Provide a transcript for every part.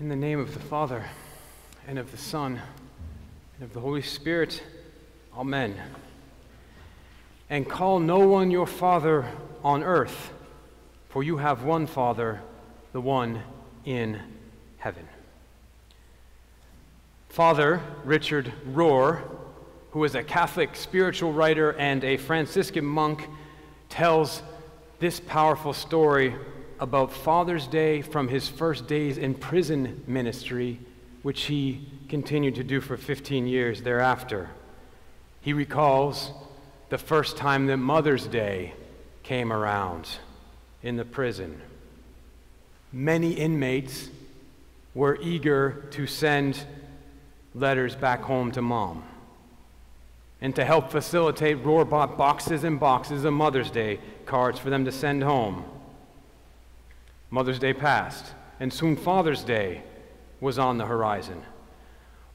In the name of the Father, and of the Son, and of the Holy Spirit, Amen. And call no one your Father on earth, for you have one Father, the one in heaven. Father Richard Rohr, who is a Catholic spiritual writer and a Franciscan monk, tells this powerful story about Father's Day from his first days in prison ministry, which he continued to do for 15 years thereafter. He recalls the first time that Mother's Day came around in the prison. Many inmates were eager to send letters back home to mom. And to help facilitate, Rohr bought boxes and boxes of Mother's Day cards for them to send home. Mother's Day passed, and soon Father's Day was on the horizon.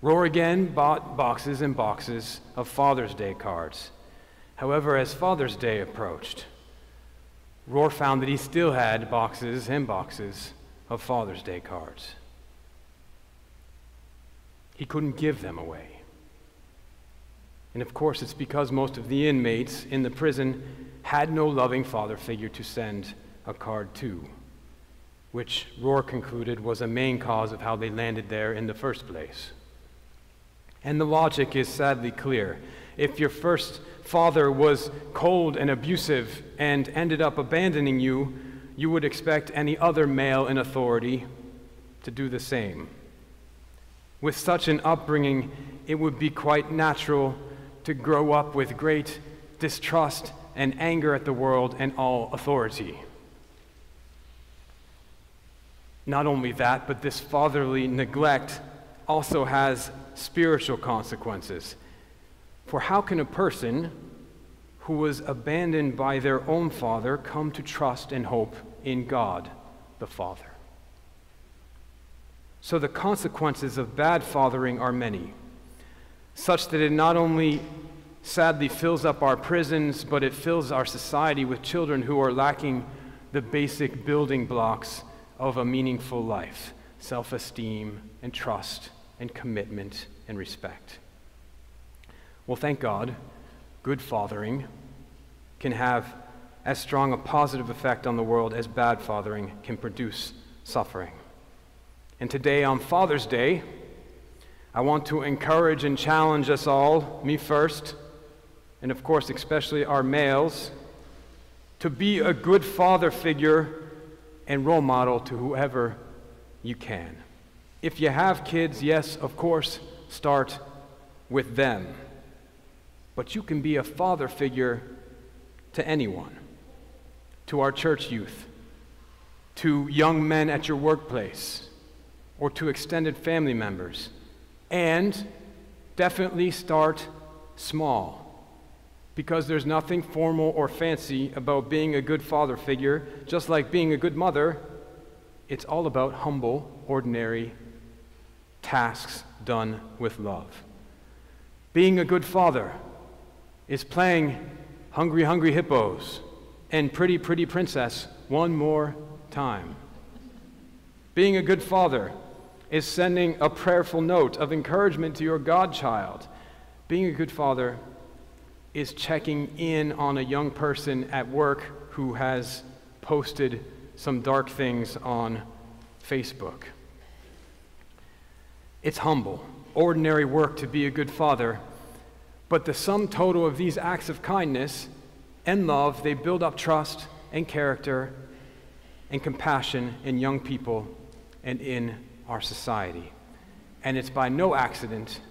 Rohr again bought boxes and boxes of Father's Day cards. However, as Father's Day approached, Rohr found that he still had boxes and boxes of Father's Day cards. He couldn't give them away. And of course, it's because most of the inmates in the prison had no loving father figure to send a card to which Rohr concluded was a main cause of how they landed there in the first place. And the logic is sadly clear. If your first father was cold and abusive and ended up abandoning you, you would expect any other male in authority to do the same. With such an upbringing, it would be quite natural to grow up with great distrust and anger at the world and all authority. Not only that, but this fatherly neglect also has spiritual consequences. For how can a person who was abandoned by their own father come to trust and hope in God the Father? So the consequences of bad fathering are many, such that it not only sadly fills up our prisons, but it fills our society with children who are lacking the basic building blocks of a meaningful life self esteem and trust and commitment and respect. Well, thank God, good fathering can have as strong a positive effect on the world as bad fathering can produce suffering. And today, on Father's Day, I want to encourage and challenge us all, me first, and of course, especially our males, to be a good father figure and role model to whoever you can. If you have kids, yes, of course, start with them. But you can be a father figure to anyone, to our church youth, to young men at your workplace, or to extended family members. And definitely start small because there's nothing formal or fancy about being a good father figure, just like being a good mother. It's all about humble, ordinary tasks done with love. Being a good father is playing Hungry, Hungry Hippos and Pretty, Pretty Princess one more time. Being a good father is sending a prayerful note of encouragement to your godchild. Being a good father is checking in on a young person at work who has posted some dark things on Facebook. It's humble, ordinary work to be a good father, but the sum total of these acts of kindness and love, they build up trust and character and compassion in young people and in our society. And it's by no accident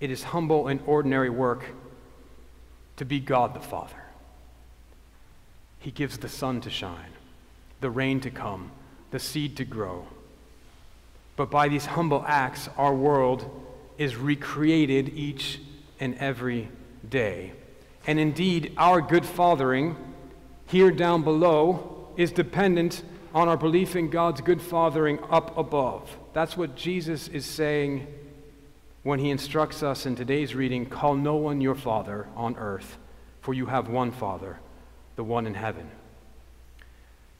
It is humble and ordinary work to be God the Father. He gives the sun to shine, the rain to come, the seed to grow. But by these humble acts, our world is recreated each and every day. And indeed, our good fathering here down below is dependent on our belief in God's good fathering up above. That's what Jesus is saying when he instructs us in today's reading call no one your father on earth, for you have one Father, the one in heaven.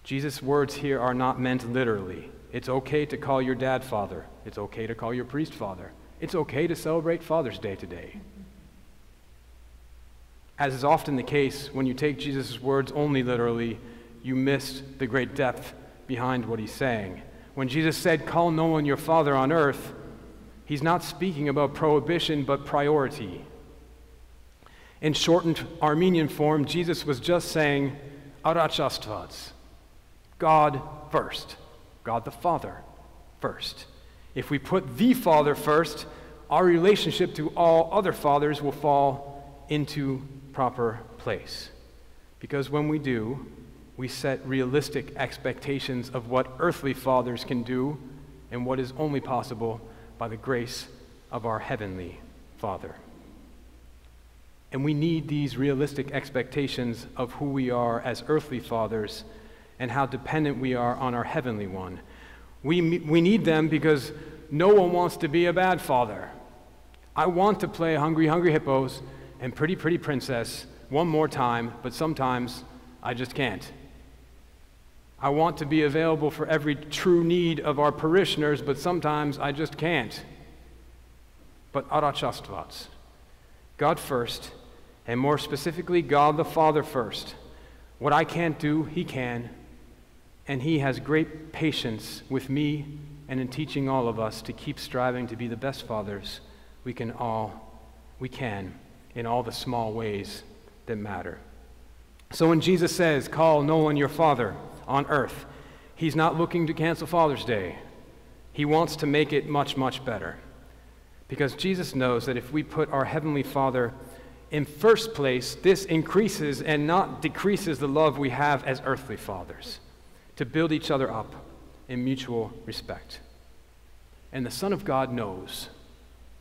Jesus' words here are not meant literally. It's okay to call your dad father. It's okay to call your priest father. It's okay to celebrate Father's Day today. As is often the case, when you take Jesus' words only literally, you miss the great depth behind what he's saying. When Jesus said, Call no one your father on earth, he's not speaking about prohibition, but priority. In shortened Armenian form, Jesus was just saying, Arachastvats, God first, God the Father first. If we put the Father first, our relationship to all other fathers will fall into proper place. Because when we do, we set realistic expectations of what earthly fathers can do and what is only possible by the grace of our heavenly Father. And we need these realistic expectations of who we are as earthly fathers and how dependent we are on our heavenly one. We, we need them because no one wants to be a bad father. I want to play Hungry Hungry Hippos and Pretty Pretty Princess one more time, but sometimes I just can't. I want to be available for every true need of our parishioners, but sometimes I just can't. But Arachastvats, God first, and more specifically, God the Father first. What I can't do, He can, and He has great patience with me and in teaching all of us to keep striving to be the best fathers we can all we can in all the small ways that matter. So when Jesus says, "Call no one your father on earth," he's not looking to cancel Father's Day. He wants to make it much much better. Because Jesus knows that if we put our heavenly Father in first place, this increases and not decreases the love we have as earthly fathers to build each other up in mutual respect. And the Son of God knows,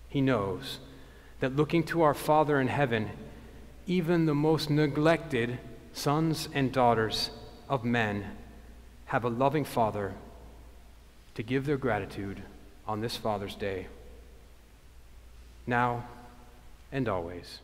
He knows that looking to our Father in heaven, even the most neglected sons and daughters of men have a loving Father to give their gratitude on this Father's Day, now and always.